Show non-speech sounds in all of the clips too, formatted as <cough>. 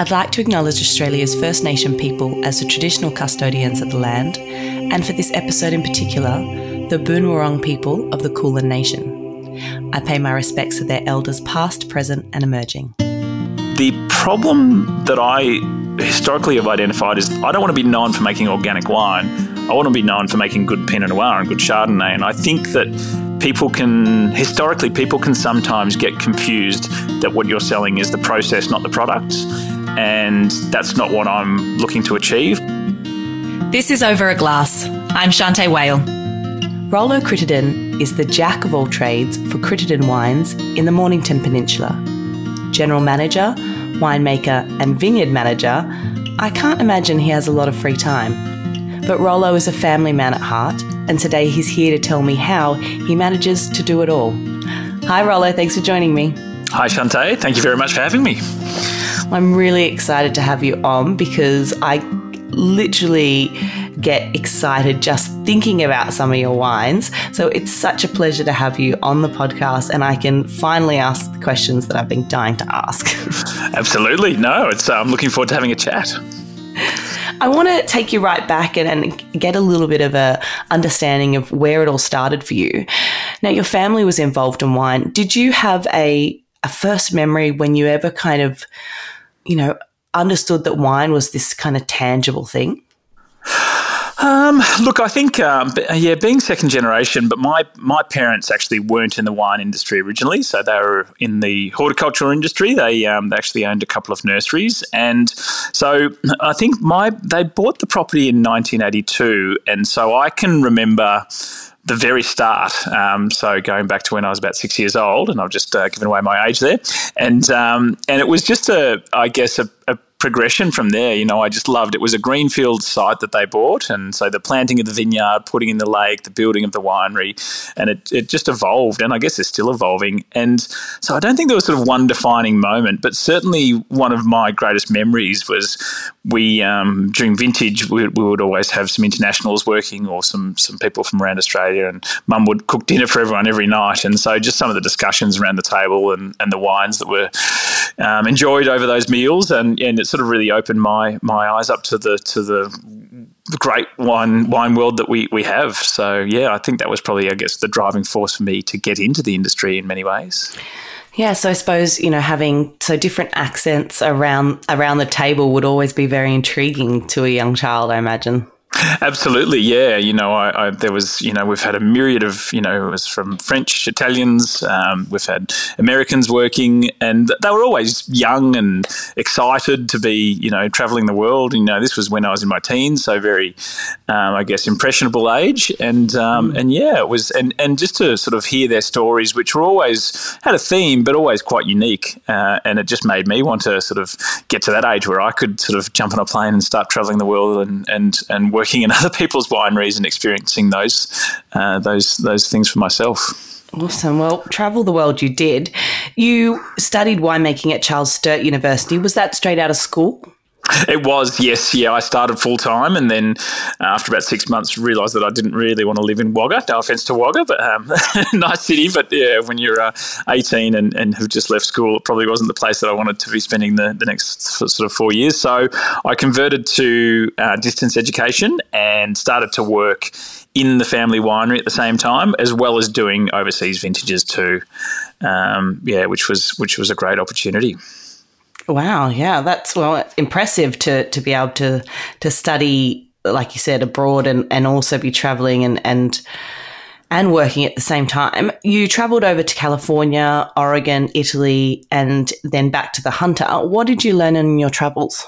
I'd like to acknowledge Australia's First Nation people as the traditional custodians of the land, and for this episode in particular, the Boon Wurrung people of the Kulin Nation. I pay my respects to their elders past, present, and emerging. The problem that I historically have identified is I don't want to be known for making organic wine. I want to be known for making good Pinot Noir and good Chardonnay. And I think that people can, historically, people can sometimes get confused that what you're selling is the process, not the product. And that's not what I'm looking to achieve. This is Over a Glass. I'm Shanteh Wale. Rollo Crittenden is the jack of all trades for Crittenden Wines in the Mornington Peninsula. General manager, winemaker, and vineyard manager, I can't imagine he has a lot of free time. But Rollo is a family man at heart, and today he's here to tell me how he manages to do it all. Hi, Rollo, thanks for joining me. Hi, Shanteh. Thank you very much for having me. I'm really excited to have you on because I literally get excited just thinking about some of your wines. So it's such a pleasure to have you on the podcast and I can finally ask the questions that I've been dying to ask. <laughs> Absolutely. No, it's uh, I'm looking forward to having a chat. I want to take you right back and, and, get a little bit of a understanding of where it all started for you. Now, your family was involved in wine. Did you have a, a first memory when you ever kind of, you know, understood that wine was this kind of tangible thing? Um, look, I think um, yeah, being second generation, but my my parents actually weren't in the wine industry originally, so they were in the horticultural industry. They um, they actually owned a couple of nurseries, and so I think my they bought the property in 1982, and so I can remember the very start. Um, so going back to when I was about six years old, and I've just uh, given away my age there, and um, and it was just a, I guess a, a progression from there. You know, I just loved it. was a greenfield site that they bought, and so the planting of the vineyard, putting in the lake, the building of the winery, and it, it just evolved. And I guess it's still evolving. And so I don't think there was sort of one defining moment, but certainly one of my greatest memories was we um, during vintage we, we, would always have some internationals working or some some people from around Australia, and Mum would cook dinner for everyone every night. And so just some of the discussions around the table and, and the wines that were um, enjoyed over those meals, and and it's sort of really opened my my eyes up to the to the the great wine wine world that we we have. So yeah, I think that was probably I guess the driving force for me to get into the industry in many ways. Yeah, so I suppose you know having so different accents around around the table would always be very intriguing to a young child, I imagine. Absolutely, yeah. You know, I, I, there was, you know, we've had a myriad of, you know, it was from French, Italians, um, we've had Americans working, and they were always young and excited to be, you know, traveling the world. You know, this was when I was in my teens, so very, um, I guess, impressionable age, and um, mm. and yeah, it was, and and just to sort of hear their stories, which were always had a theme, but always quite unique, uh, and it just made me want to sort of get to that age where I could sort of jump on a plane and start traveling the world and and and working in <laughs> other people's wineries and experiencing those uh, those those things for myself. Awesome. Well, travel the world you did. You studied winemaking at Charles Sturt University. Was that straight out of school? <laughs> It was, yes, yeah. I started full time, and then uh, after about six months, realised that I didn't really want to live in Wagga. No offence to Wagga, but um, <laughs> nice city. But yeah, when you're uh, 18 and, and have just left school, it probably wasn't the place that I wanted to be spending the, the next sort of four years. So I converted to uh, distance education and started to work in the family winery at the same time, as well as doing overseas vintages too. Um, yeah, which was which was a great opportunity. Wow, yeah, that's well impressive to to be able to to study, like you said, abroad and and also be traveling and and and working at the same time. You traveled over to California, Oregon, Italy, and then back to the Hunter. What did you learn in your travels?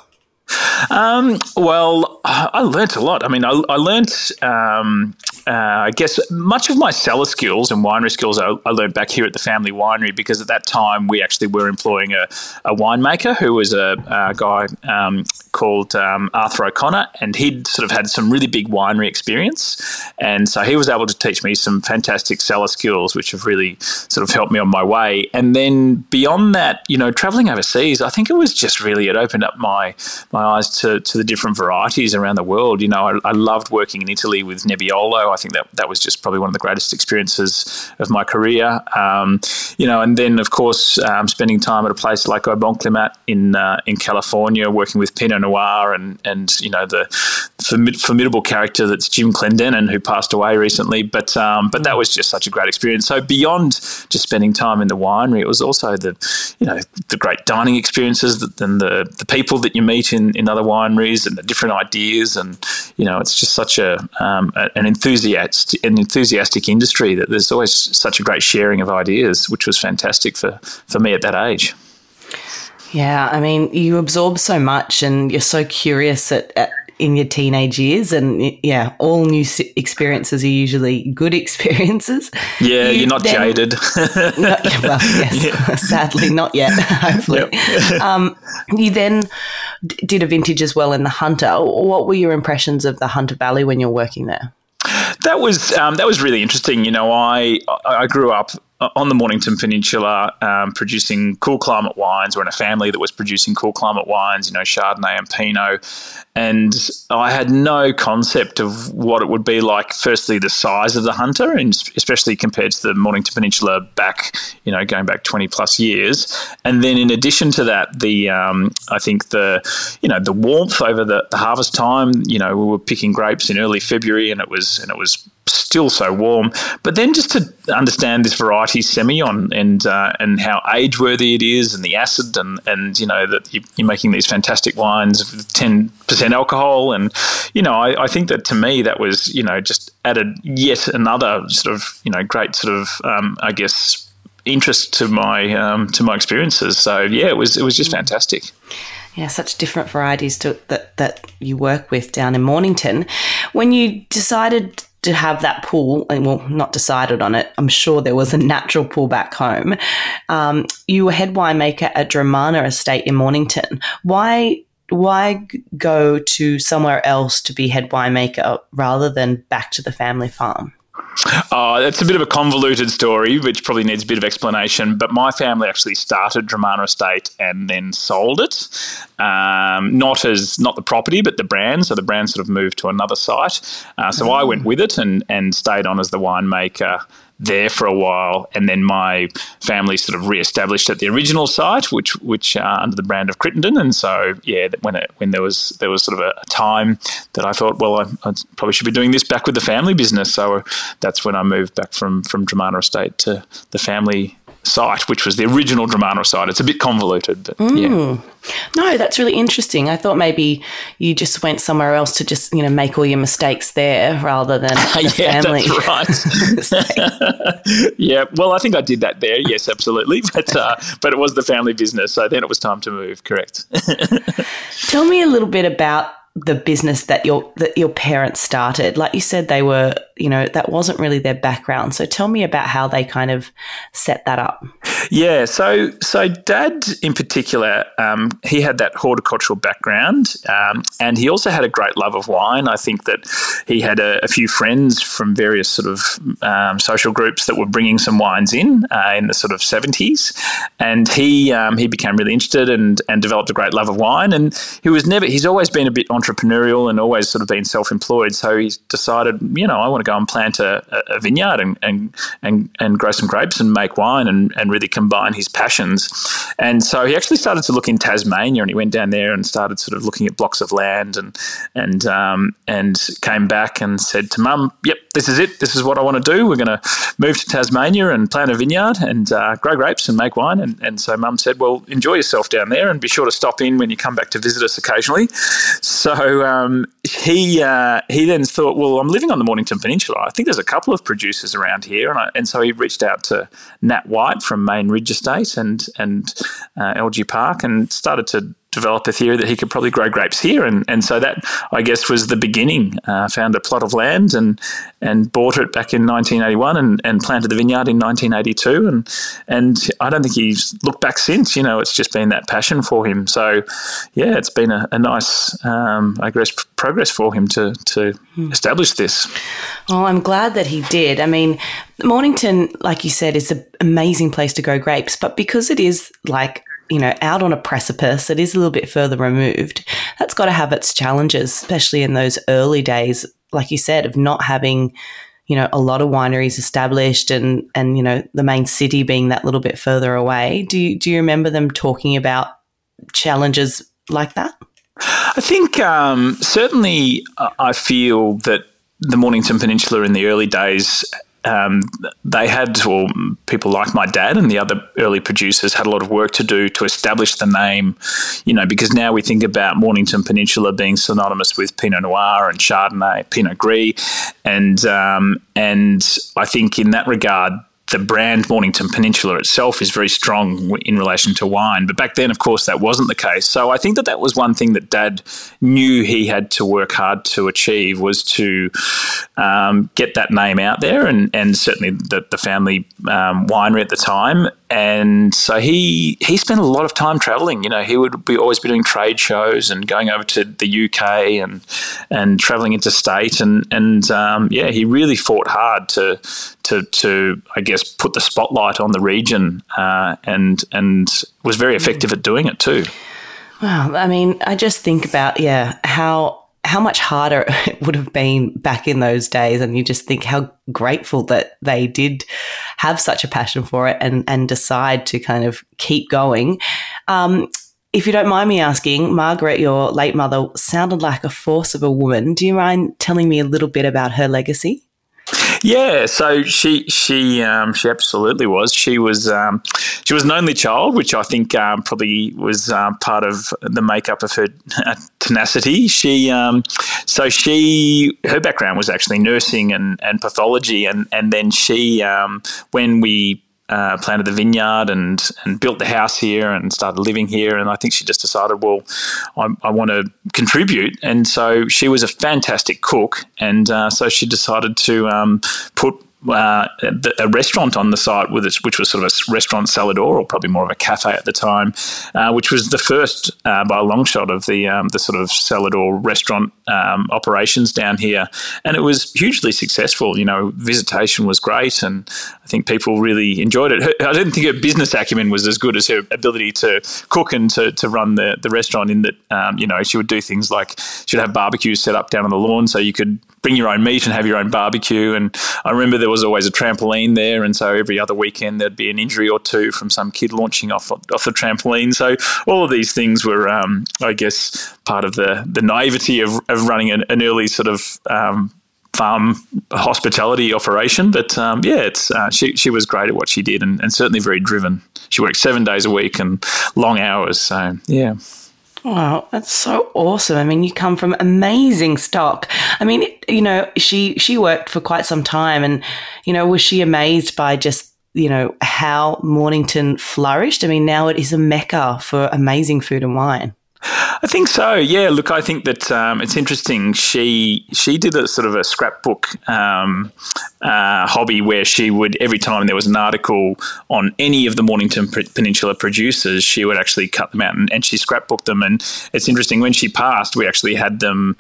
Um, well, I learnt a lot. I mean, I, I learnt, um, uh, I guess, much of my cellar skills and winery skills I, I, learned back here at the family winery because at that time we actually were employing a, a winemaker who was a, a guy um, called um, Arthur O'Connor, and he'd sort of had some really big winery experience. And so he was able to teach me some fantastic cellar skills, which have really sort of helped me on my way. And then beyond that, you know, traveling overseas, I think it was just really, it opened up my, my eyes to, to the different varieties around the world. You know, I, I loved working in Italy with Nebbiolo. I think that that was just probably one of the greatest experiences of my career. Um, you know, and then of course um, spending time at a place like Au Bon Climat in uh, in California, working with Pinot Noir and and you know the formidable character that's Jim Clendenin, who passed away recently. But um, but that was just such a great experience. So beyond just spending time in the winery, it was also the you know the great dining experiences and the the people that you meet in, in other wineries and the different ideas and you know it's just such a um, an enthusiastic an enthusiastic industry that there's always such a great sharing of ideas, which was fantastic for for me at that age. Yeah, I mean, you absorb so much and you're so curious at, at in your teenage years and yeah all new experiences are usually good <laughs> experiences yeah you are not then, jaded <laughs> not, well <laughs> yes yeah. sadly not yet hopefully yep. um, you then d- did a vintage as well in the hunter what were your impressions of the hunter valley when you're working there that was um, that was really interesting. You know, I I grew up on the Mornington Peninsula, um, producing cool climate wines, or in a family that was producing cool climate wines, you know, Chardonnay and Pinot. And I had no concept of what it would be like, firstly, the size of the hunter, and especially compared to the Mornington Peninsula back, you know, going back 20 plus years. And then in addition to that, the, um, I think the, you know, the warmth over the, the harvest time, you know, we were picking grapes in early February and it was, and it was still so warm. But then just to understand this variety Semillon and uh, and how age worthy it is, and the acid, and and you know that you're making these fantastic wines with ten percent alcohol, and you know I, I, think that to me that was you know just added yet another sort of you know great sort of um, I guess interest to my um, to my experiences. So yeah, it was it was just fantastic yeah, such different varieties to, that that you work with down in Mornington. When you decided to have that pull, and well, not decided on it. I'm sure there was a natural pull back home. Um, you were head winemaker at Dromana Estate in Mornington. Why? Why go to somewhere else to be head winemaker rather than back to the family farm? Uh, it's a bit of a convoluted story, which probably needs a bit of explanation. But my family actually started Dromana Estate and then sold it, um, not as not the property, but the brand. So the brand sort of moved to another site. Uh, so I went with it and and stayed on as the winemaker there for a while, and then my family sort of re-established at the original site, which which uh, under the brand of Crittenden. And so, yeah, when it when there was there was sort of a, a time that I thought, well, I, I, probably should be doing this back with the family business. So that's when I moved back from from Dromana Estate to the family site, which was the original Dromana site. It's a bit convoluted, but mm. yeah. No, that's really interesting. I thought maybe you just went somewhere else to just you know make all your mistakes there rather than <laughs> the yeah, family. That's right. <laughs> yeah, well, I think I did that there. Yes, absolutely. <laughs> But uh, but it was the family business, so then it was time to move. Correct. Tell me a little bit about the business that your that your parents started. Like you said they were you know that wasn't really their background. So tell me about how they kind of set that up. Yeah so so dad in particular um, he had that horticultural background um, and he also had a great love of wine. I think that he had a, a few friends from various sort of um, social groups that were bringing some wines in uh, in the sort of 70s and he um, he became really interested and and developed a great love of wine. And he was never he's always been a bit on entrepreneurial and always sort of been self-employed. So he decided, you know, I want to go and plant a, a vineyard and, and, and, and grow some grapes and make wine and, and really combine his passions. And so he actually started to look in Tasmania and he went down there and started sort of looking at blocks of land and, and, um, and came back and said to mum, yep, this is it. This is what I want to do. We're going to move to Tasmania and plant a vineyard and uh, grow grapes and make wine. And, and so mum said, well, enjoy yourself down there and be sure to stop in when you come back to visit us occasionally. So um, he uh, he then thought, well, I'm living on the Mornington Peninsula. I think there's a couple of producers around here, and, I, and so he reached out to Nat White from Main Ridge Estate and and uh, Elgee Park and started to developed a theory that he could probably grow grapes here, and and so that I guess was the beginning. Uh, found a plot of land and and bought it back in 1981, and, and planted the vineyard in 1982, and and I don't think he's looked back since. You know, it's just been that passion for him. So yeah, it's been a, a nice, um, I guess, progress for him to to hmm. establish this. Well, I'm glad that he did. I mean, Mornington, like you said, is an amazing place to grow grapes, but because it is like you know, out on a precipice, it is a little bit further removed. That's got to have its challenges, especially in those early days like you said, of not having, you know, a lot of wineries established and and you know the main city being that little bit further away. Do you do you remember them talking about challenges like that? I think um, certainly I feel that the Mornington Peninsula in the early days um, they had, or people like my dad and the other early producers had a lot of work to do to establish the name, you know, because now we think about Mornington Peninsula being synonymous with Pinot Noir and Chardonnay, Pinot Gris, and um, and I think in that regard, the brand Mornington Peninsula itself is very strong in relation to wine. But back then, of course, that wasn't the case. So I think that that was one thing that Dad knew he had to work hard to achieve was to um, get that name out there, and and certainly the, the family um, winery at the time and so he he spent a lot of time traveling. You know, he would be always be doing trade shows and going over to the UK and and traveling interstate. And and um, yeah, he really fought hard to to to I guess put the spotlight on the region uh, and and was very effective at doing it too. Well, I mean, I just think about yeah how how much harder <laughs> it would have been back in those days. And you just think how grateful that they did have such a passion for it and, and decide to kind of keep going. Um, if you don't mind me asking, Margaret, your late mother, sounded like a force of a woman. Do you mind telling me a little bit about her legacy? Yeah, so she she um, she absolutely was. She was um, she was an only child, which I think um, probably was um, part of the makeup of her tenacity. She um, so she her background was actually nursing and, and pathology, and and then she um, when we uh, planted the vineyard and and built the house here and started living here. And I think she just decided, well, I, I want to contribute. And so she was a fantastic cook, and uh, so she decided to um, put uh, a restaurant on the site with its, which was sort of a restaurant cellar door, or probably more of a cafe at the time, uh, which was the first uh, by a long shot of the um, the sort of cellar door restaurant um, operations down here, and it was hugely successful. You know, visitation was great, and I think people really enjoyed it. Her, I didn't think her business acumen was as good as her ability to cook and to, to run the, the restaurant. In that, um, you know, she would do things like she'd have barbecues set up down on the lawn, so you could bring your own meat and have your own barbecue. And I remember there was always a trampoline there, and so every other weekend there'd be an injury or two from some kid launching off off the trampoline. So all of these things were, um, I guess, part of the the naivety of, of running an, an early sort of um, farm hospitality operation. But um, yeah, it's uh, she she was great at what she did, and, and certainly very driven. She worked seven days a week and long hours. So yeah. Wow, that's so awesome. I mean, you come from amazing stock. I mean, you know, she she worked for quite some time and you know, was she amazed by just, you know, how Mornington flourished? I mean, now it is a mecca for amazing food and wine. I think so. Yeah. Look, I think that um, it's interesting. She she did a sort of a scrapbook um, uh, hobby where she would every time there was an article on any of the Mornington Peninsula producers, she would actually cut them out and, and she scrapbooked them. And it's interesting when she passed, we actually had them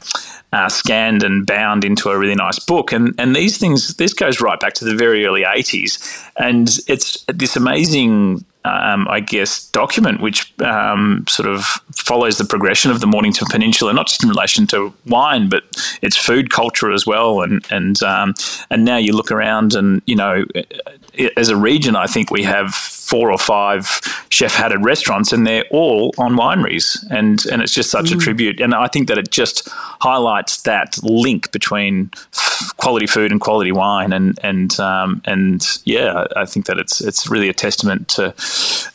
uh, scanned and bound into a really nice book. And and these things, this goes right back to the very early '80s, and it's this amazing um, I guess, document which um, sort of follows the progression of the Mornington Peninsula, not just in relation to wine, but its food culture as well. And and um, and now you look around, and you know, as a region, I think we have four or five chef hatted restaurants, and they're all on wineries, and and it's just such mm. a tribute. And I think that it just highlights that link between quality food and quality wine, and and um, and yeah, I think that it's it's really a testament to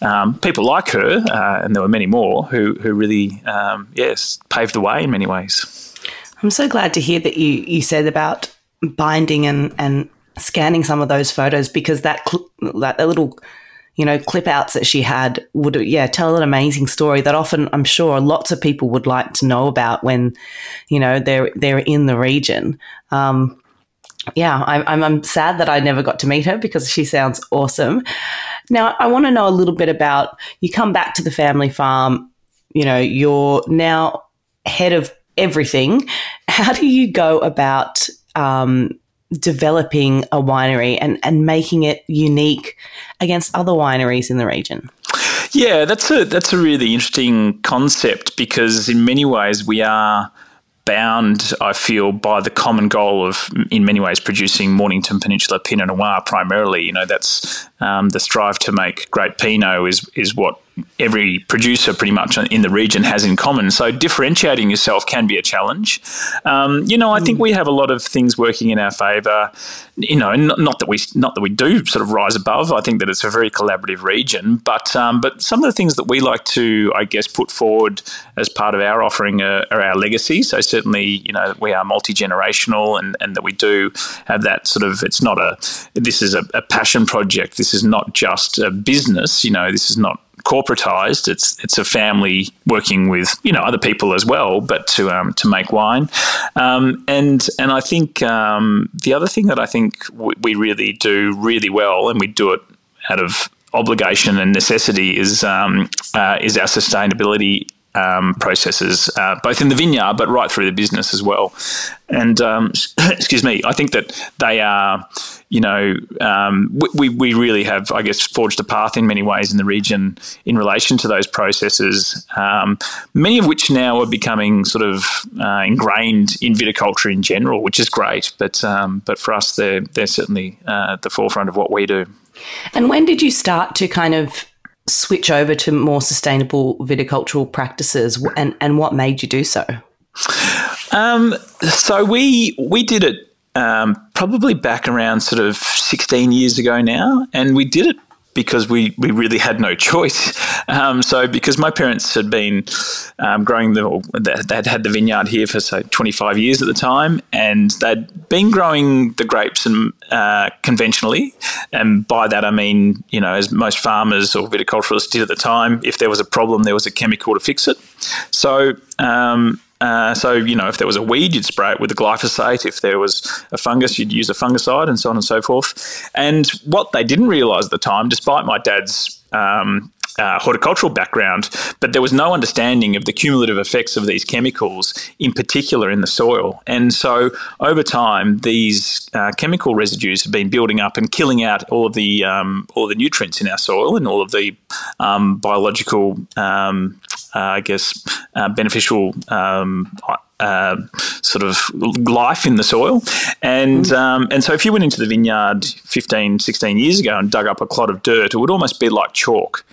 um, people like her, uh, and there were many more who who really um, yes paved the way in many ways. I'm so glad to hear that you you said about binding and and scanning some of those photos because that cl- that little you know, clip outs that she had would, yeah, tell an amazing story that often I'm sure lots of people would like to know about when, you know, they're, they're in the region. Um, yeah, I'm, I'm sad that I never got to meet her because she sounds awesome. Now, I want to know a little bit about you come back to the family farm, you know, you're now head of everything. <laughs> How do you go about um, developing a winery and, and making it unique against other wineries in the region? Yeah, that's a that's a really interesting concept because in many ways we are bound, I feel, by the common goal of, in many ways, producing Mornington Peninsula Pinot Noir primarily. You know, that's um, the strive to make great Pinot is is what every producer pretty much in the region has in common. So differentiating yourself can be a challenge. Um, you know, I think we have a lot of things working in our favour. You know, not, not, that we not that we do sort of rise above. I think that it's a very collaborative region. But um, but some of the things that we like to, I guess, put forward as part of our offering are, are our legacy. So certainly, you know, we are multi generational, and and that we do have that sort of. It's not a. This is a, a passion project. This is not just a business. You know, this is not corporatized. It's it's a family working with you know other people as well, but to um, to make wine. Um, and and I think um, the other thing that I think we really do really well, and we do it out of obligation and necessity, is um, uh, is our sustainability um, processes, uh, both in the vineyard but right through the business as well. And um, <coughs> excuse me, I think that they are, you know, um, we, we really have, I guess, forged a path in many ways in the region in relation to those processes, um, many of which now are becoming sort of uh, ingrained in viticulture in general, which is great. But um, but for us, they're they're certainly uh, at the forefront of what we do. And when did you start to kind of switch over to more sustainable viticultural practices, and and what made you do so? Um, so we we did it um, probably back around sort of 16 years ago now, and we did it because we, we really had no choice. <laughs> Um, so because my parents had been um, growing the they'd had the vineyard here for say 25 years at the time, and they'd been growing the grapes and uh, conventionally, and by that I mean you know as most farmers or viticulturalists did at the time, if there was a problem, there was a chemical to fix it. So um, uh, so, you know, if there was a weed, you'd spray it with a glyphosate. If there was a fungus, you'd use a fungicide and so on and so forth. And what they didn't realize at the time, despite my dad's um, uh, horticultural background, but there was no understanding of the cumulative effects of these chemicals, in particular in the soil. And so, over time, these uh, chemical residues have been building up and killing out all of the um, all the nutrients in our soil and all of the um, biological, um, uh, I guess, uh, beneficial. Um, uh, sort of life in the soil. And mm. um, and so if you went into the vineyard 15, 16 years ago and dug up a clod of dirt, it would almost be like chalk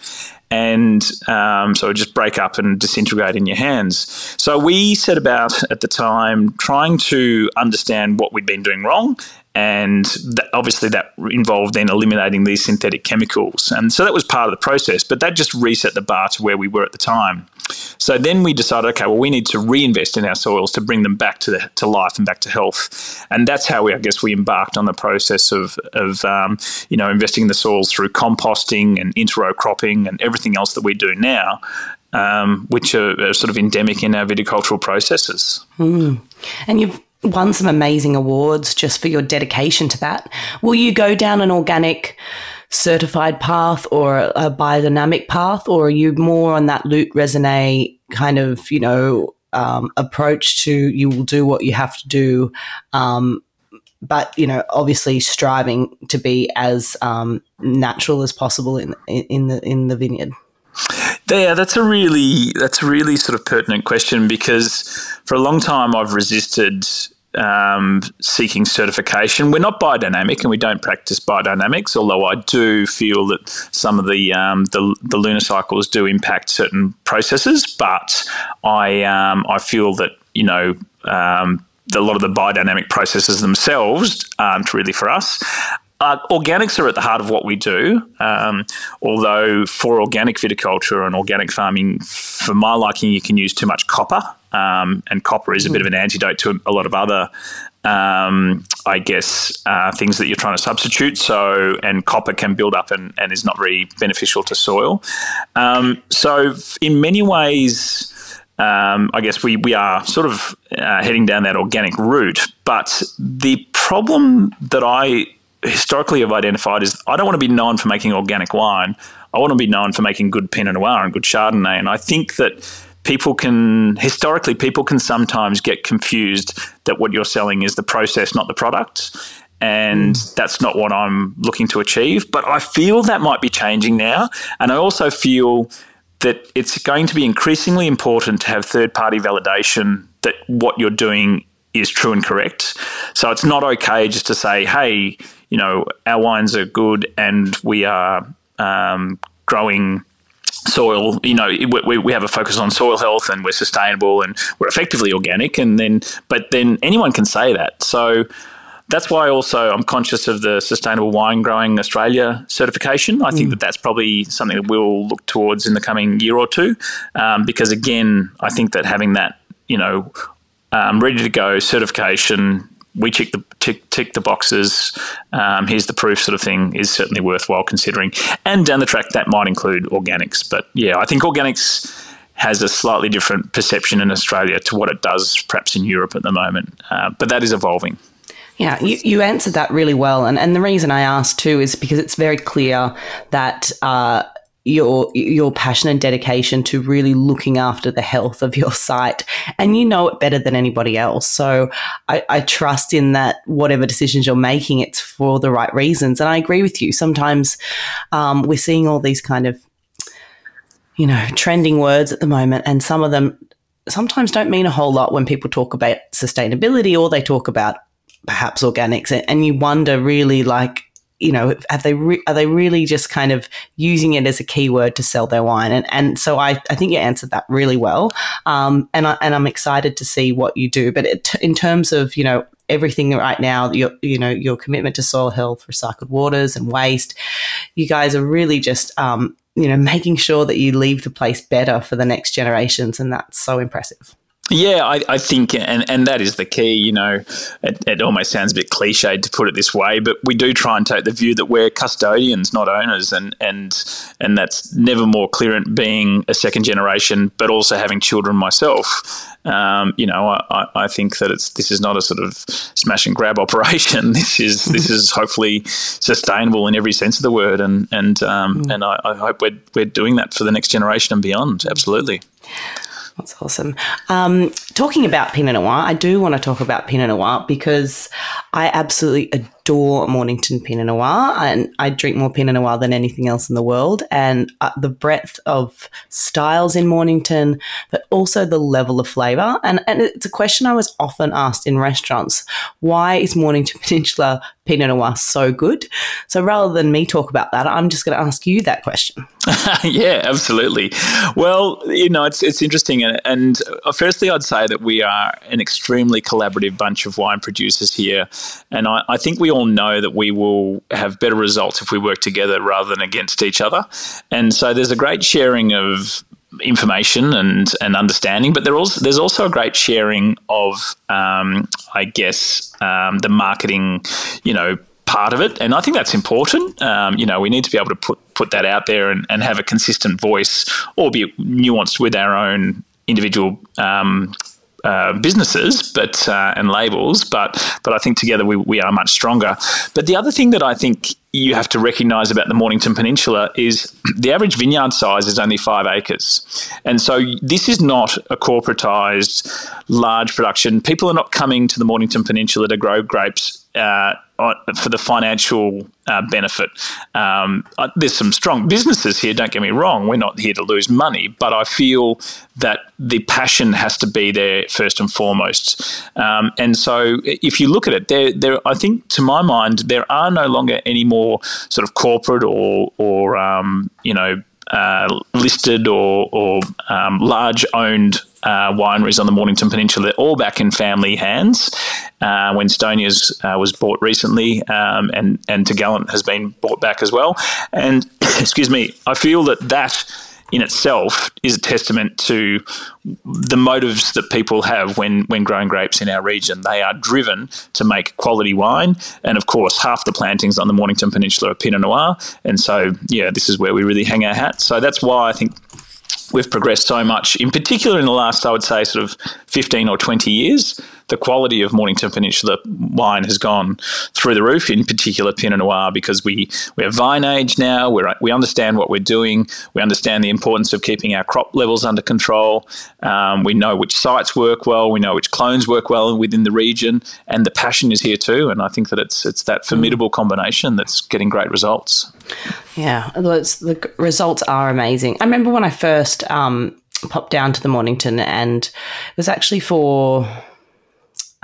and um, so it just break up and disintegrate in your hands. So we set about at the time trying to understand what we'd been doing wrong and that, obviously that involved then eliminating these synthetic chemicals. And so that was part of the process, but that just reset the bar to where we were at the time. So then we decided, okay, well, we need to reinvest in our soils to bring them back to the, to life and back to health, and that's how we, I guess, we embarked on the process of of um, you know investing in the soils through composting and interrow cropping and everything else that we do now. Um, which are, are, sort of endemic in our viticultural processes. Mm. And you've won some amazing awards just for your dedication to that. Will you go down an organic certified path or a biodynamic path, or are you more on that lutte raisonnée kind of, you know, um, approach to you will do what you have to do, um, but you know, obviously striving to be as um, natural as possible in in the in the vineyard. Yeah, that's a really that's a really sort of pertinent question because for a long time I've resisted um, seeking certification. We're not biodynamic and we don't practice biodynamics, although I do feel that some of the um, the, the, lunar cycles do impact certain processes. But I um, I feel that you know. Um, a lot of the biodynamic processes themselves aren't really for us. Uh, organics are at the heart of what we do, um, although for organic viticulture and organic farming, for my liking, you can use too much copper. Um, and copper is a bit of an antidote to a lot of other, um, I guess, uh, things that you're trying to substitute. So, and copper can build up and, and is not very beneficial to soil. Um, so, in many ways, um, I guess we, we are sort of uh, heading down that organic route. But the problem that I historically have identified is I don't want to be known for making organic wine. I want to be known for making good Pinot Noir and good Chardonnay. And I think that people can historically people can sometimes get confused that what you're selling is the process not the product and mm. that's not what I'm looking to achieve but I feel that might be changing now and I also feel that it's going to be increasingly important to have third party validation that what you're doing is true and correct. So it's not okay just to say, hey, you know, our wines are good and we are um, growing soil you know we, we have a focus on soil health and we're sustainable and we're effectively organic and then but then anyone can say that so that's why also I'm conscious of the Sustainable Wine Growing Australia certification. I think mm. that that's probably something that we'll look towards in the coming year or two, um, because again, I think that having that you know um, ready to go certification we tick the tick, tick the boxes. Um, here's the proof, sort of thing, is certainly worthwhile considering. And down the track, that might include organics. But yeah, I think organics has a slightly different perception in Australia to what it does perhaps in Europe at the moment. Uh, but that is evolving. Yeah, you, you answered that really well. And, and the reason I asked too is because it's very clear that uh, your your passion and dedication to really looking after the health of your site. And you know it better than anybody else. So I, I, trust in that whatever decisions you're making it's for the right reasons. And i agree with you. Sometimes um, we're seeing all these kind of you know trending words at the moment and some of them sometimes don't mean a whole lot when people talk about sustainability or they talk about perhaps organics. And you wonder really like you know, have they re- are they really just kind of using it as a keyword to sell their wine? And and so I, I think you answered that really well. Um, and I, and I'm excited to see what you do. But it, in terms of you know everything right now, your you know your commitment to soil health, recycled waters, and waste, you guys are really just um, you know making sure that you leave the place better for the next generations, and that's so impressive. Yeah, I, I, think, and, and that is the key. You know, it, it, almost sounds a bit cliched to put it this way, but we do try and take the view that we're custodians, not owners, and and and that's never more clear being a second generation, but also having children myself. Um, you know, I, I think that it's this is not a sort of smash and grab <laughs> operation. This is this is hopefully sustainable in every sense of the word, and and um, mm. and I, I hope we're we're doing that for the next generation and beyond. Absolutely. That's awesome. Um, talking about Pinot Noir, I do want to talk about Pinot Noir because I absolutely adore Mornington Pinot Noir, and I drink more Pinot Noir than anything else in the world. And uh, the breadth of styles in Mornington, but also the level of flavour. And, and it's a question I was often asked in restaurants: Why is Mornington <laughs> Peninsula Pinot Noir so good? So rather than me talk about that, I'm just going to ask you that question. <laughs> yeah, absolutely. Well, you know, it's it's interesting, and, and uh, firstly, I'd say that we are an extremely collaborative bunch of wine producers here, and I, I think we all know that we will have better results if we work together rather than against each other. And so there's a great sharing of information and, and understanding, but there also, there's also a great sharing of, um, I guess, um, the marketing, you know, part of it. And I think that's important. Um, you know, we need to be able to put, put that out there and, and have a consistent voice, albeit nuanced with our own individual um, uh, businesses, but uh, and labels, but but I think together we, we are much stronger. But the other thing that I think you have to recognise about the Mornington Peninsula is <clears throat> the average vineyard size is only five acres, and so this is not a corporatised large production. People are not coming to the Mornington Peninsula to grow grapes uh, for the financial uh, benefit. Um, uh, there's some strong businesses here, don't get me wrong. We're not here to lose money, but I feel that the passion has to be there first and foremost. Um, and so if you look at it, there, there, I think to my mind, there are no longer any more sort of corporate or, or um, you know, uh, listed or, or um, large owned uh, wineries on the Mornington Peninsula. They're all back in family hands. Uh, when Stonier's uh, was bought recently, um, and and Gallant has been bought back as well. And <coughs> excuse me, I feel that that in itself is a testament to the motives that people have when, when growing grapes in our region. They are driven to make quality wine. And of course, half the plantings on the Mornington Peninsula are Pinot Noir. And so, yeah, this is where we really hang our hat. So that's why I think we've progressed so much, in particular in the last, I would say, sort of 15 or 20 years the quality of Mornington Peninsula wine has gone through the roof, in particular Pinot Noir, because we, we have vine age now. we we understand what we're doing. We understand the importance of keeping our crop levels under control. Um, we know which sites work well. We know which clones work well within the region. And the passion is here too. And I think that it's, it's that formidable combination that's getting great results. Yeah, the results are amazing. I remember when I first um, popped down to the Mornington, and it was actually for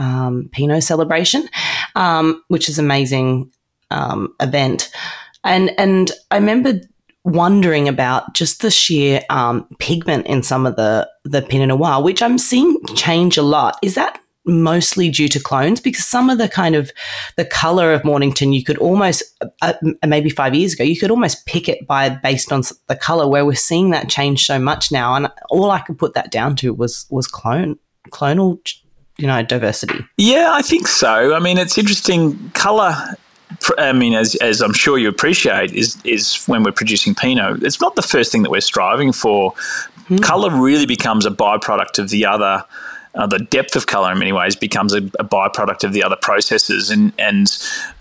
um, Pinot celebration, um, which is amazing um, event. And and I remember wondering about just the sheer um, pigment in some of the the Pinot Noir, which I'm seeing change a lot. Is that mostly due to clones because some of the kind of the color of mornington you could almost uh, maybe five years ago you could almost pick it by based on the color where we're seeing that change so much now and all i could put that down to was was clone clonal you know diversity yeah i think so i mean it's interesting color I mean, as, as I'm sure you appreciate, is is when we're producing Pinot, it's not the first thing that we're striving for. Mm. Color really becomes a byproduct of the other uh, the depth of color in many ways becomes a, a, byproduct of the other processes. And, and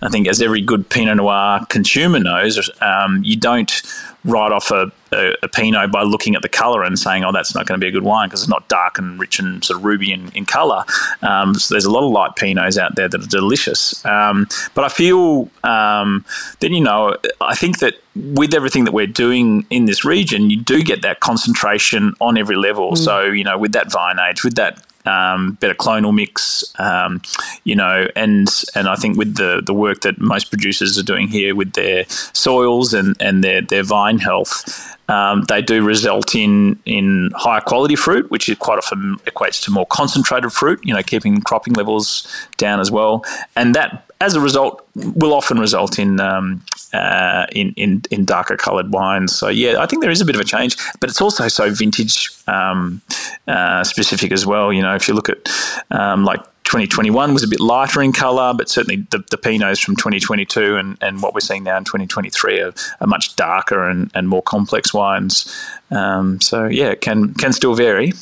I think, as every good Pinot Noir consumer knows, um, you don't write off a, a, a, Pinot by looking at the color and saying, oh, that's not going to be a good wine because it's not dark and rich and sort of ruby in, in color. Um, so there's a lot of light Pinots out there that are delicious. Um, but I feel um, that, you know, I think that with everything that we're doing in this region, you do get that concentration on every level. Mm. So, you know, with that vine age, with that um, better clonal mix, um, you know, and and I think with the the work that most producers are doing here with their soils and and their their vine health, um, they do result in in higher quality fruit, which is quite often equates to more concentrated fruit. You know, keeping cropping levels down as well, and that as a result will often result in um, uh, in, in, in darker coloured wines. So yeah, I think there is a bit of a change, but it's also so vintage um, uh, specific as well. You know, if you look at um, like 2021 was a bit lighter in colour, but certainly the, the Pinots from 2022 and, and what we're seeing now in 2023 are, are much darker and, and more complex wines. Um, so yeah, it can can still vary.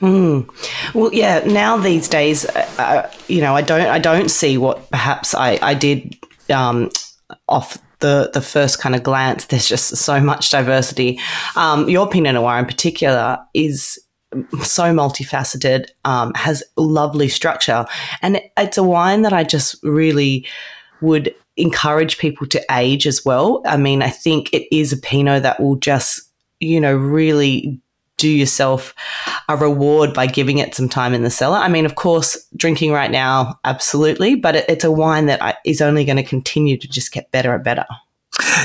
Mm. Well, yeah. Now these days, uh, uh, you know, I don't, I don't see what perhaps I, I did um, off the the first kind of glance. There's just so much diversity. Um, your Pinot Noir, in particular, is so multifaceted, um, has lovely structure, and it's a wine that I just really would encourage people to age as well. I mean, I think it is a Pinot that will just, you know, really do yourself a reward by giving it some time in the cellar. I mean, of course, drinking right now, absolutely, but it, it's a wine that is only going to continue to just get better and better.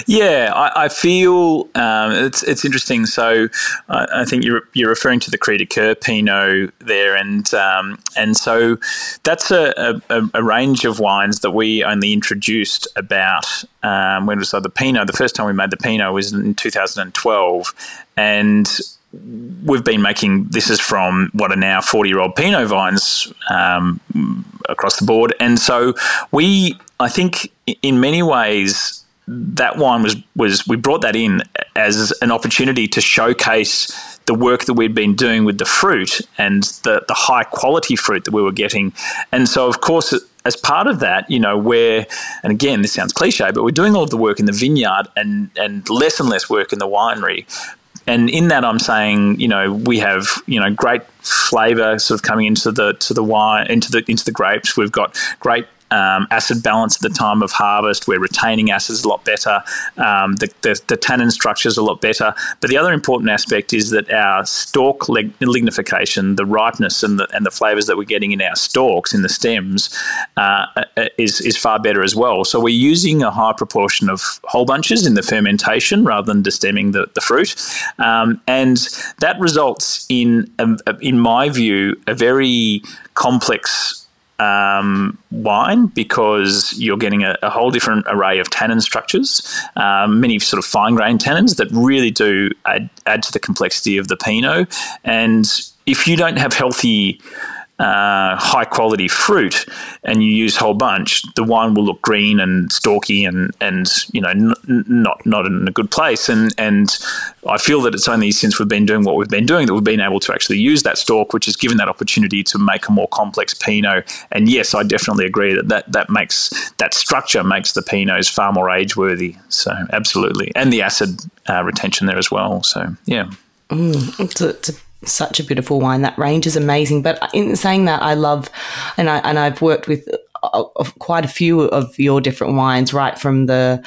Yeah, I, I feel um, it's it's interesting. So I, I, think you're you're referring to the du Coeur Pinot there, and um, and so that's a, a, a, range of wines that we only introduced about um, when was the Pinot. The first time we made the Pinot was in 2012, and we've been making this is from what are now 40 year old Pinot vines um, across the board. And so we, I think, in many ways, that wine was was we brought that in as an opportunity to showcase the work that we'd been doing with the fruit and the the high quality fruit that we were getting. And so, of course, as part of that, you know, we're and again, this sounds cliche, but we're doing all of the work in the vineyard and and less and less work in the winery and in that I'm saying, you know, we have, you know, great flavor sort of coming into the to the wine into the into the grapes. We've got great um, acid balance at the time of harvest. We're retaining acids a lot better. Um, the, the, the, tannin structure is a lot better. But the other important aspect is that our stalk lig- lignification, the ripeness and the, and the flavors that we're getting in our stalks, in the stems, uh, uh, is, is far better as well. So we're using a high proportion of whole bunches in the fermentation rather than destemming the, the fruit. Um, and that results in, um, in my view, a very complex um, wine because you're getting a, a, whole different array of tannin structures, um, many sort of fine grained tannins that really do add, add to the complexity of the Pinot. And if you don't have healthy uh, high quality fruit and you use whole bunch, the wine will look green and stalky and and you know n- not not in a good place. And and I feel that it's only since we've been doing what we've been doing that we've been able to actually use that stalk, which has given that opportunity to make a more complex Pinot. And yes, I definitely agree that that, that makes that structure makes the Pinots far more age worthy. So absolutely, and the acid uh, retention there as well. So yeah. Mm, it's, a, it's a such a beautiful wine. That range is amazing. But in saying that, I love, and I and I've worked with uh, quite a few of your different wines, right from the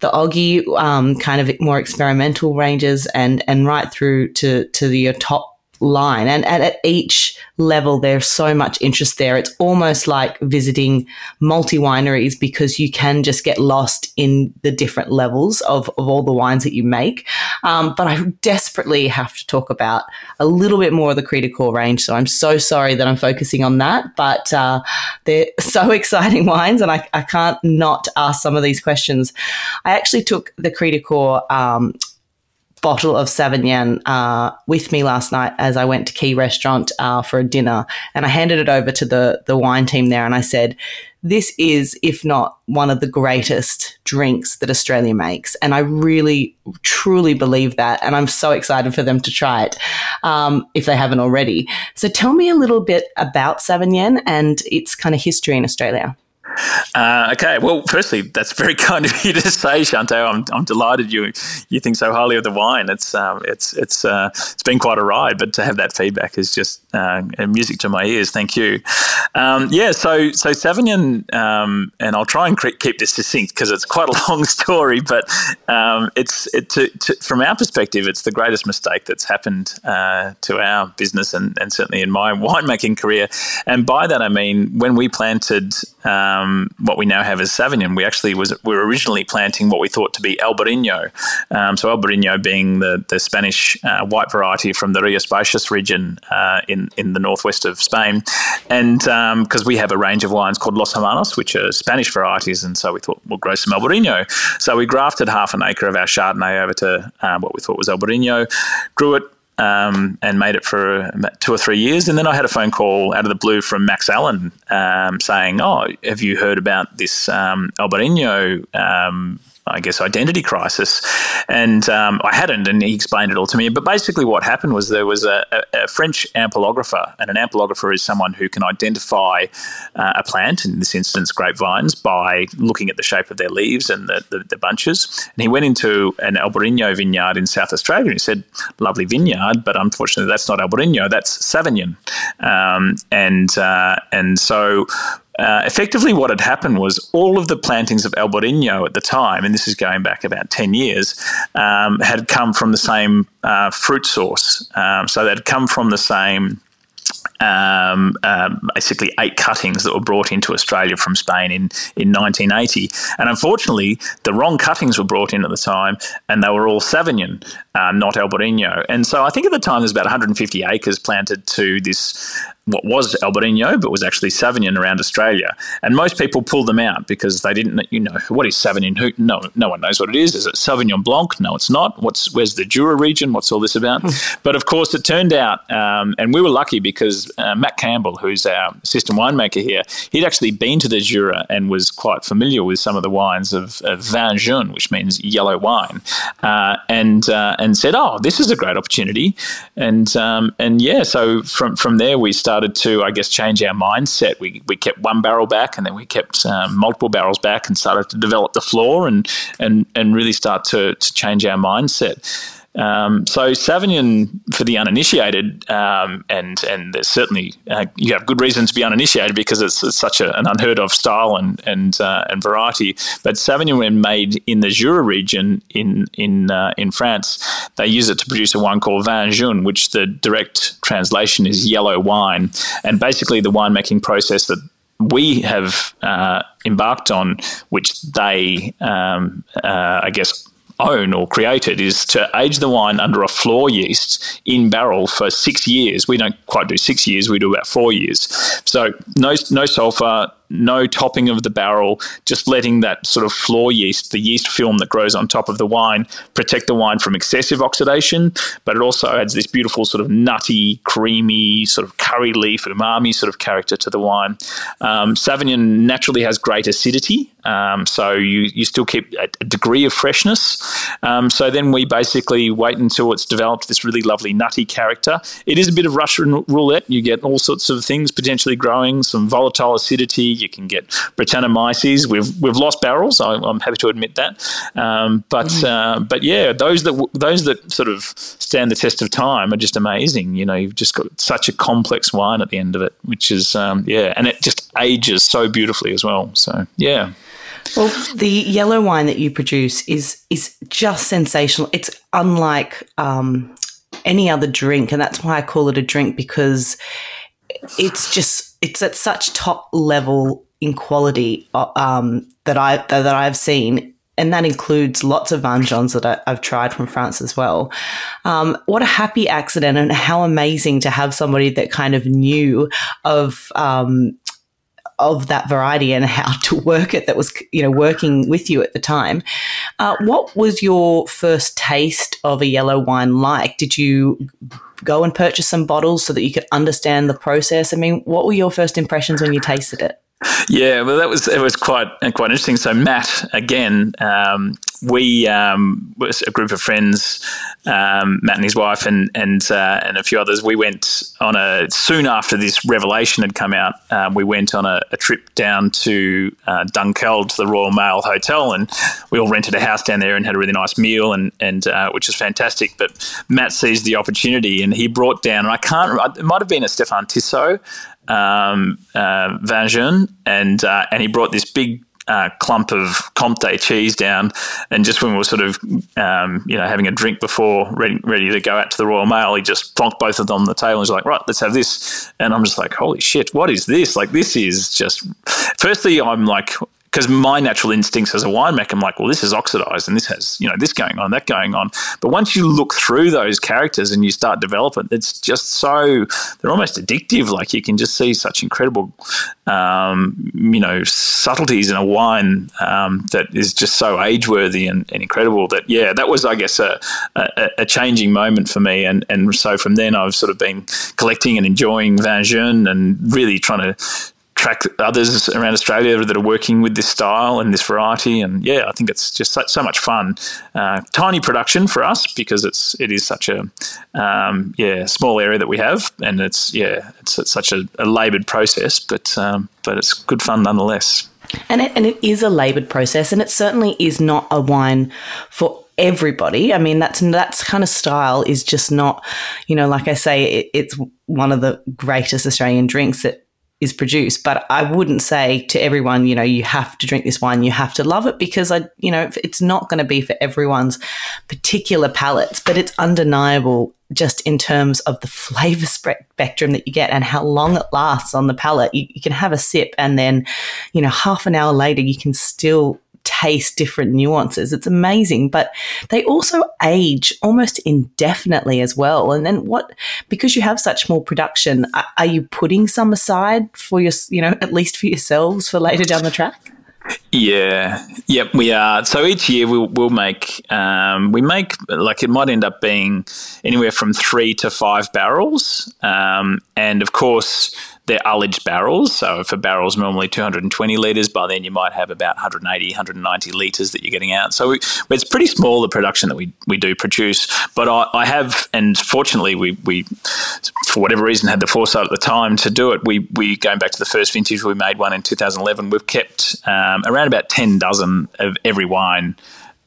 the Oggi um, kind of more experimental ranges and and right through to to the top line. And, and at each level, there's so much interest there. It's almost like visiting multi wineries because you can just get lost in the different levels of, of all the wines that you make. Um, but I desperately have to talk about a little bit more of the Cri du Coeur range. So I'm so sorry that I'm focusing on that, but uh, they're <laughs> so exciting wines and I, I can't not ask some of these questions. I actually took the Cri du Coeur um, bottle of Savagnin uh, with me last night as I went to Quay Restaurant uh, for a dinner, and I handed it over to the the wine team there, and I said, "This is, if not one of the greatest drinks that Australia makes," and I really, truly believe that, and I'm so excited for them to try it um, if they haven't already. So, tell me a little bit about Savagnin and its kind of history in Australia. Uh, okay, well, firstly, that's very <laughs> kind of you to say, Shanteh. I'm, I'm delighted you you think so highly of the wine. It's um, it's it's uh, it's been quite a ride, but to have that feedback is just uh, music to my ears. Thank you. Um, yeah, so so Savagnin, um, and I'll try and keep this succinct because it's quite a <laughs> long story, but um, it's it, to, to, from our perspective, it's the greatest mistake that's happened uh, to our business and, and certainly in my <laughs> winemaking career. And by that I mean when we planted. Um, what we now have as Savagnin, we actually was we were originally planting what we thought to be Albarino. Um, so Albarino being the the Spanish uh, white variety from the Rías Baixas region uh, in in the northwest of Spain, and because um, we have a range of wines called Los Hermanos, which are Spanish varieties, and so we thought we'll grow some Albarino. So we grafted half an acre of our Chardonnay over to uh, what we thought was Albarino, grew it um, and made it for two or three years. And then I had a phone call out of the blue from Max Allen um, saying, "Oh, have you heard about this um, Albarino?" I guess, identity crisis. And um, I hadn't, and he explained it all to me. But basically, what happened was there was a, a, a French ampelographer, and an ampelographer is someone who can identify uh, a plant, in this instance, grapevines, by looking at the shape of their leaves and the, the, the bunches. And he went into an Albarino vineyard in South Australia and he said, Lovely vineyard, but unfortunately, that's not Albarino, that's Savagnin. Um, and, uh, and so uh, effectively, what had happened was all of the plantings of Albarino at the time, and this is going back about 10 years, um, had come from the same uh, fruit source. Um, so they'd come from the same um, um, basically eight cuttings that were brought into Australia from Spain in, in 1980. And unfortunately, the wrong cuttings were brought in at the time, and they were all Savagnin, uh, not Albarino. And so I think at the time there's about 150 acres planted to this what was Albarino, but was actually Savagnin around Australia. And most people pulled them out because they didn't, you know, what is Savagnin? Who, no, no one knows what it is. Is it Sauvignon Blanc? No, it's not. What's where's the Jura region? What's all this about? Hmm. but of course, it turned out, um, and we were lucky because uh, Matt Campbell, who's our assistant winemaker here, he'd actually been to the Jura and was quite familiar with some of the wines of, of vin jaune, which means yellow wine, uh, and uh, and said, "Oh, this is a great opportunity." And um, and yeah, so from from there we started started to, I guess, change our mindset. We, we kept one barrel back and then we kept um, multiple barrels back and started to develop the flor and, and, and really start to, to change our mindset. Um, so Savagnin for the uninitiated, um, and and there's certainly uh, you have good reason to be uninitiated because it's, it's such a, an unheard of style and and uh, and variety. But Savagnin, when made in the Jura region in in uh, in France, they use it to produce a wine called Vin Jaune, which the direct translation is yellow wine, and basically the winemaking process that we have uh, embarked on, which they, um, uh, I guess, own or created is to age the wine under a flor yeast in barrel for six years. We don't quite do six years, we do about four years. So no, no sulfur, no topping of the barrel, just letting that sort of flor yeast, the yeast film that grows on top of the wine, protect the wine from excessive oxidation. But it also adds this beautiful sort of nutty, creamy, sort of curry leaf, umami sort of character to the wine. Um, Savagnin naturally has great acidity, um, so you, you still keep a, degree of freshness. Um, so then we basically wait until it's developed this really lovely nutty character. It is a bit of Russian roulette. You get all sorts of things potentially growing, some volatile acidity you can get Brettanomyces. We've we've lost barrels. I, am happy to admit that. Um, but mm-hmm. uh, but yeah, those that those that sort of stand the test of time are just amazing. You know, you've just got such a complex wine at the end of it, which is um, yeah, and it just ages so beautifully as well. So yeah. Well, the yellow wine that you produce is is just sensational. It's unlike um, any other drink, and that's why I call it a drink because it's just it's at such top level in quality uh, um, that I that I've seen. And that includes lots of Vin Jaunes that I, have tried from France as well. Um, what a happy accident, and how amazing to have somebody that kind of knew of um, of that variety and how <laughs> to work it that was you know working with you at the time. Uh, what was your first taste of a yellow wine like? Did you go and purchase some bottles so that you could understand the process? I mean what were your first impressions when you tasted it yeah, well, that was it was quite quite interesting. So Matt, again, um, we um, was a group of friends, um, Matt and his wife, and and uh, and a few others. We went on a soon after this revelation had come out. Um, we went on a, a trip down to uh, Dunkeld to the Royal Mail Hotel, and we all rented a house down there and had a really nice meal, and and uh, which was fantastic. But Matt seized the opportunity, and he brought down. And I can't. It might have been a Stéphane Tissot um, uh, and uh, and he brought this big uh, clump of Comté cheese down, and just when we were sort of um, you know having a drink before ready, ready to go out to the Royal Mail, he just plonked both of them on the table and was like, right, let's have this. And I'm just like, holy shit, what is this? Like this is just. Firstly, I'm like because my natural instincts as a winemaker, I'm like, well, this is oxidized and this has, you know, this going on, that going on. But once you look through those characters and you start developing, it's just so, they're almost addictive. Like you can just see such incredible, um, you know, subtleties in a wine um, that is just so age worthy and, and, incredible that, yeah, that was, I guess, a, a, a, changing moment for me. And, and so from then I've sort of been collecting and enjoying Vin Jaune and really trying to track others around Australia that are working with this style and this variety. And yeah, I think it's just so, so much fun. Uh, tiny production for us because it's it is such a um, yeah small area that we have, and it's yeah it's, it's such a, a laboured process, but um, but it's good fun nonetheless. And it, and it is a laboured process, and it certainly is not a wine for everybody. I mean, that's that's kind of style is just not, you know, like I say, it, it's one of the greatest Australian drinks that is produced. But I wouldn't say to everyone, you know, you have to drink this wine, you have to love it, because I, you know, it's not going to be for everyone's particular palates. But it's undeniable just in terms of the <laughs> flavor spectrum that you get and how long it lasts on the palate. You, you can have a sip and then, you know, half an hour later, you can still taste different nuances. It's amazing, but they also age almost indefinitely as well. And then what, because you have such more production, are you putting some aside for your, you know, at least for yourselves for later down the track? Yeah, yep, we are. So each year we'll, we'll make um, we make like it might end up being anywhere from three to five barrels, um, and of course they're ullage barrels. So if a barrel's normally 220 litres, by then you might have about 180, 190 litres that you're getting out. So we, it's pretty small, the production that we, we do produce. But I, I have, and fortunately, we, we, for whatever reason, had the foresight at the time to do it. We, we going back to the first vintage, we made one in 2011. We've kept um, around about 10 dozen of every wine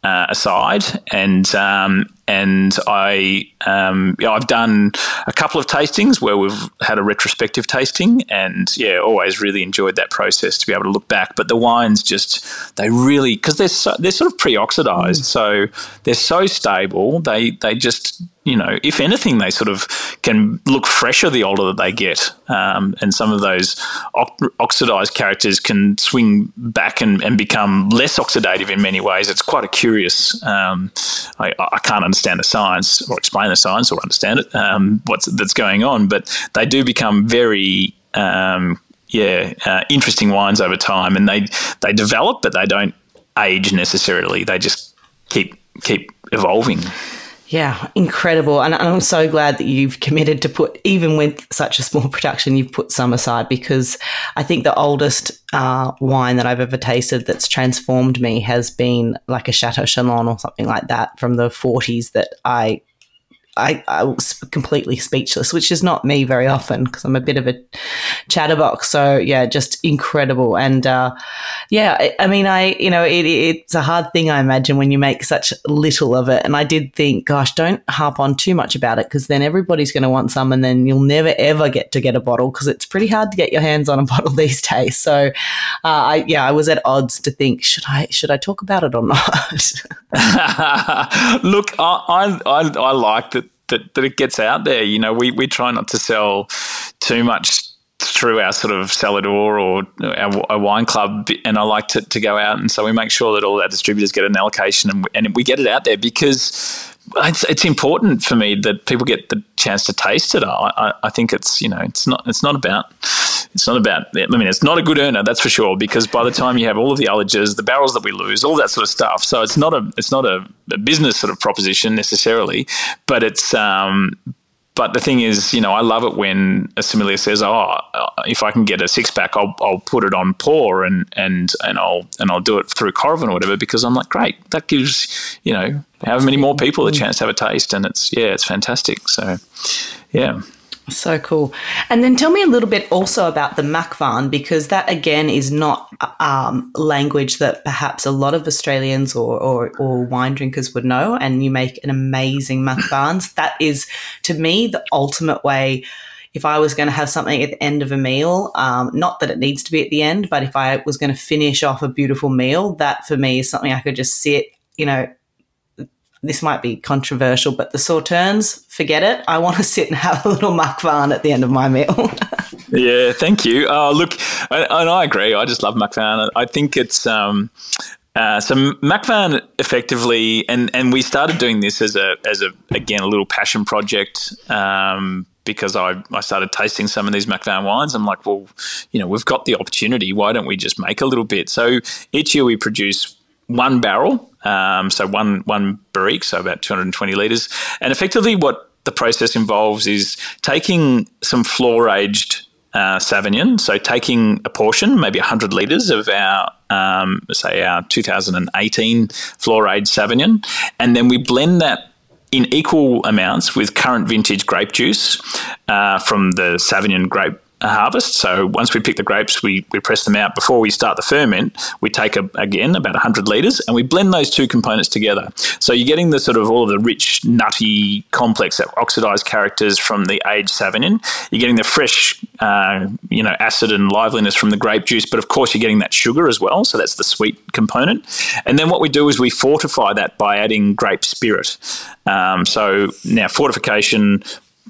uh, aside, and um, and I um, yeah, I've done a couple of tastings where we've had a retrospective tasting, and yeah, always really enjoyed that process to be able to look back. But the wines just they really because they're so, they're sort of pre-oxidized, mm. so they're so stable. They they just you know, if anything, they sort of can look fresher the older that they get. Um, and some of those oxidized characters can swing back and, and, become less oxidative in many ways. It's quite a curious, um, I, I, can't understand the science or explain the science or understand it, um, what's that's going on, but they do become very, um, yeah, uh, interesting wines over time. And they, they develop, but they don't age necessarily. They just keep, keep evolving. Yeah, incredible. And I'm so glad that you've committed to put, even with such a small <laughs> production, you've put some aside because I think the oldest uh, wine that I've ever tasted that's transformed me has been like a Chateau Chalon or something like that from the 40s that I I, I, was completely speechless, which is not me very often because I'm a bit of a chatterbox. So yeah, just incredible. And uh, yeah, I, I, mean, I you know, it, it's a hard thing I imagine when you make such little of it. And I did think, gosh, don't harp on too much about it because then everybody's going to want some, and then you'll never ever get to get a bottle because it's pretty hard to get your hands on a <laughs> bottle these days. So uh, I yeah, I was at odds to think should I should I talk about it or not. <laughs> <laughs> Look, I, I I like that that, that it gets out there. You know, we, we try not to sell too much through our sort of cellar door or our, our, wine club, and I like to, to go out, and so we make sure that all our distributors get an allocation, and, and we get it out there because it's, it's important for me that people get the chance to taste it. I, I, think it's you know it's not it's not about it's not about. I mean, it's not a good earner, that's for sure. Because by the time you have all of the allergens, the barrels that we lose, all that sort of stuff, so it's not a it's not a, a business sort of proposition necessarily, but it's um, but the thing is, you know, I love it when a sommelier says, "Oh, uh, if I can get a six pack, I'll, I'll put it on pour and and and I'll and I'll do it through Coravin or whatever." Because I'm like, great, that gives you know however many more people a mm. chance to have a taste, and it's yeah, it's fantastic. So, yeah. So cool. And then tell me a little bit also about the Macvin, because that again is not um, language that perhaps a lot of Australians or, or, or, wine drinkers would know. And you make an amazing Macvins. <laughs> that is, to me, the ultimate way. If I was going to have something at the end of a meal, um, not that it needs to be at the end, but if I was going to finish off a beautiful meal, that for me is something I could just sit, you know, this might be controversial, but the sauternes, forget it. I want to <laughs> sit and have a little Macvin at the end of my meal. <laughs> yeah, thank you. Uh, look, and I agree. I just love Macvin. I think it's um, uh, so Macvin effectively, and and we started doing this as a as a again a little passion project. Um, because I, I started tasting some of these Macvin wines. I'm like, well, you know, we've got the opportunity. Why don't we just make a little bit? So each year we produce one barrel, um, so one one barrique, so about 220 liters, and effectively what the process involves is taking some flor aged uh, Savagnin, so taking a portion, maybe 100 litres of our, um, say, our 2018 flor aged Savagnin, and then we blend that in equal amounts with current vintage grape juice uh, from the Savagnin grape a harvest. So once we pick the grapes, we, we press them out. Before we start the ferment, we take a, again about 100 litres and we blend those two components together. So you're getting the sort of all of the rich, nutty, complex, oxidized characters from the aged Savagnin. You're getting the fresh, uh, you know, acid and liveliness from the grape juice, but of course you're getting that sugar as well. So that's the sweet component. And then what we do is we fortify that by adding grape spirit. Um, so now fortification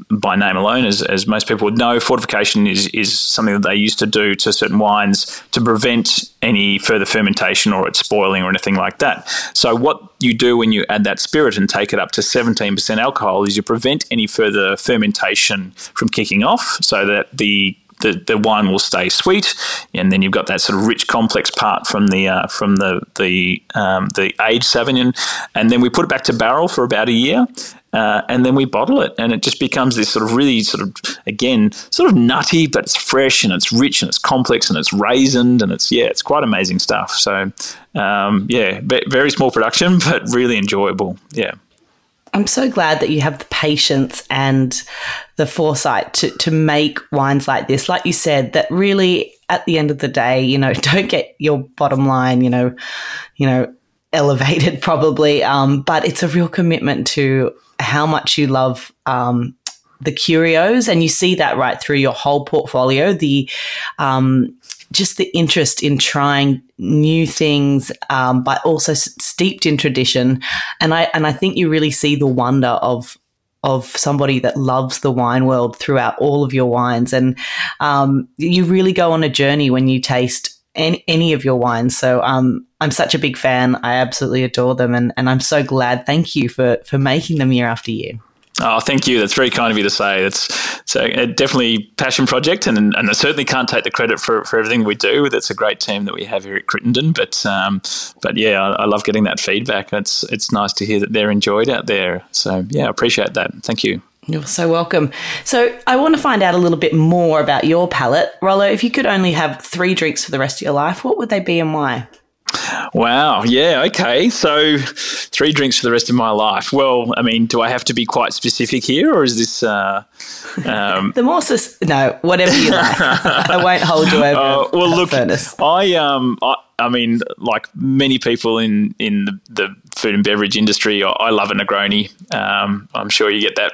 by name alone, as, as most people would know, fortification is, is something that they used to do to certain wines to prevent any further fermentation or its spoiling or anything like that. So, what you do when you add that spirit and take it up to 17% alcohol is you prevent any further fermentation from kicking off so that the the, the wine will stay sweet, and then you've got that sort of rich, complex part from the uh, from the the um, the aged Savagnin, and then we put it back to barrel for about a year, uh, and then we bottle it, and it just becomes this sort of really sort of again sort of nutty, but it's fresh and it's rich and it's complex and it's raisined and it's yeah, it's quite amazing stuff. So um, yeah, very small production, <laughs> but really enjoyable. Yeah. I'm so glad that you have the patience and the foresight to, to make wines like this. Like you said, that really at the end of the day, you know, <laughs> don't get your bottom line, you know, you know, elevated <laughs> probably. Um, but it's a real commitment to how much you love um, the curios, and you see that right through your whole portfolio. The um, just the interest in trying new things, um, but also steeped in tradition, and I and I think you really see the wonder of of somebody that loves the wine world throughout all of your wines, and um, you really go on a journey when you taste any, any of your wines. So um, I'm such a big fan. I absolutely adore them, and, and I'm so glad. Thank you for for making them year after year. Oh, thank you. That's very kind of you to say. It's, it's a, a definitely passion project, and and I certainly can't take the credit for, for everything we do. It's a great team that we have here at Crittenden, but um, but yeah, I, I, love getting that feedback. It's it's nice to hear that they're enjoyed out there. So yeah, I appreciate that. Thank you. You're so welcome. So, I want to find out a little bit more about your palate. Rollo, if you could only have three drinks for the rest of your life, what would they be and why? Wow. Yeah. Okay. So three drinks for the rest of my life. Well, I mean, do I have to be quite specific here, or is this? Uh, <laughs> um... the more sus- no, whatever you like. <laughs> I won't hold you over. Uh, well, look, furnace. I um, I, I mean, like many people in in the, the food and beverage industry, I, I love a Negroni. Um, I'm sure you get that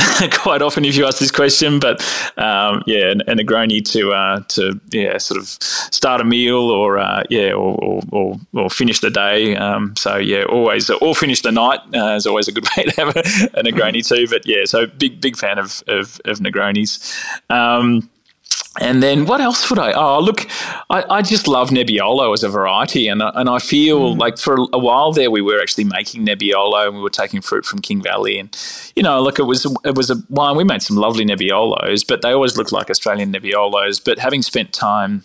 <laughs> quite often if you ask this question. But um, yeah, and, a Negroni to uh, to yeah sort of start a meal or uh, yeah or, or, or, or, finish the day. Um, so yeah, always or finish the night uh, is always a good <laughs> way to have a, a Negroni too. But yeah, so big big fan of of, of Negronis. Um, and then what else would I? Oh, look, I, I just love Nebbiolo as a variety, and and I feel mm. like for a while there we were actually making Nebbiolo, and we were taking fruit from King Valley, and you know, look, it was it was a wine. We made some lovely Nebbiolos, but they always looked like Australian Nebbiolos. But having spent time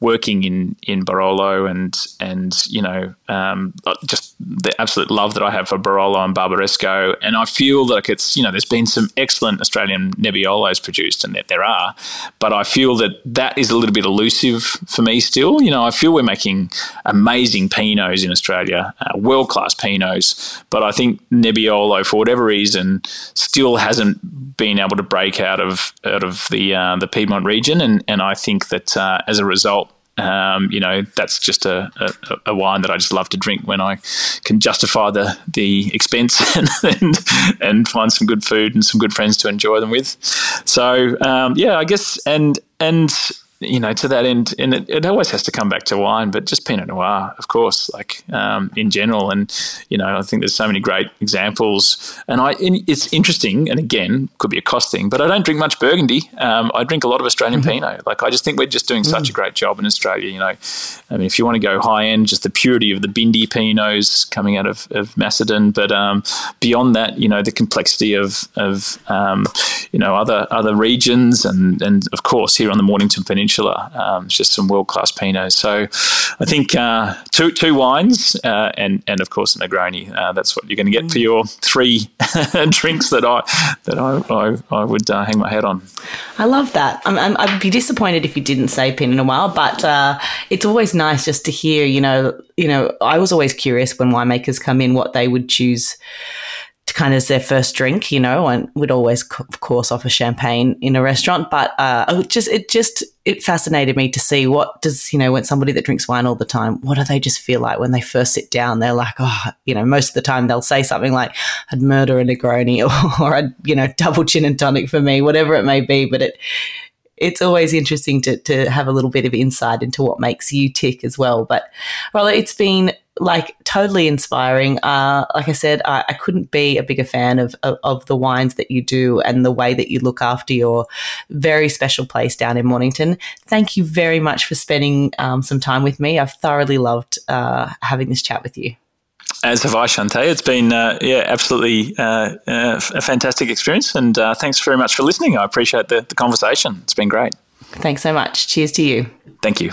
working in in Barolo, and and you know, um, just the absolute love that I have for Barolo and Barbaresco, and I feel like it's you know, there's been some excellent Australian Nebbiolos produced, and that there are, but I feel feel that that is a little bit elusive for me still. You know, I feel we're making amazing Pinots in Australia, uh, world class Pinots, but I think Nebbiolo, for whatever reason, still hasn't been able to break out of out of the uh, the Piedmont region, and and I think that uh, as a result, um, you know, that's just a, a, a, wine that I just love to drink when I can justify the the expense <laughs> and, and, and find some good food and some good friends to enjoy them with. So um, yeah, I guess and and you know, to that end, and it, it, always has to come back to wine, but just Pinot Noir, of course, like um, in general. And you know, I think there's so many great examples. And I, it's interesting, and again, could be a cost thing, but I don't drink much Burgundy. Um, I drink a lot of Australian mm-hmm. Pinot. Like I just think we're just doing mm. such a great job in Australia. You know, I mean, if you want to go high end, just the purity of the Bindi Pinots coming out of, of Macedon, but um, beyond that, you know, the complexity of of um, you know other other regions, and and of course here on the Mornington Peninsula Peninsula. Um, it's just some world class Pinot. So I think uh, two two wines uh, and and of course a Negroni. Uh, that's what you're going to get for your three <laughs> drinks that I that I I, I would uh, hang my hat on. I love that. I'm, I'm, I'd be disappointed if you didn't say Pinot Noir, but uh, it's always nice just to hear. You know, you know, I was always curious when winemakers come in what they would choose kind of as their first drink, you know, and would always, of course, offer champagne in a restaurant. But uh, it just it just it fascinated me to see what does you know when somebody that drinks wine all the time, what do they just feel like when they first sit down? They're like, oh, you know, most of the time they'll say something like, "I'd murder a Negroni," or, <laughs> or "I'd you know double gin and tonic for me," whatever it may be. But it it's always interesting to, to have a little bit of insight into what makes you tick as well. But well, it's been like totally inspiring. Uh, like I said, I, I, couldn't be a bigger fan of, of, of the wines that you do and the way that you look after your very special place down in Mornington. Thank you very much for spending um, some time with me. I've thoroughly loved uh, having this chat with you. As have I, Shanteh. It's been, uh, yeah, absolutely uh, uh, a fantastic experience. And uh, thanks very much for listening. I appreciate the, the conversation. It's been great. Thanks so much. Cheers to you. Thank you.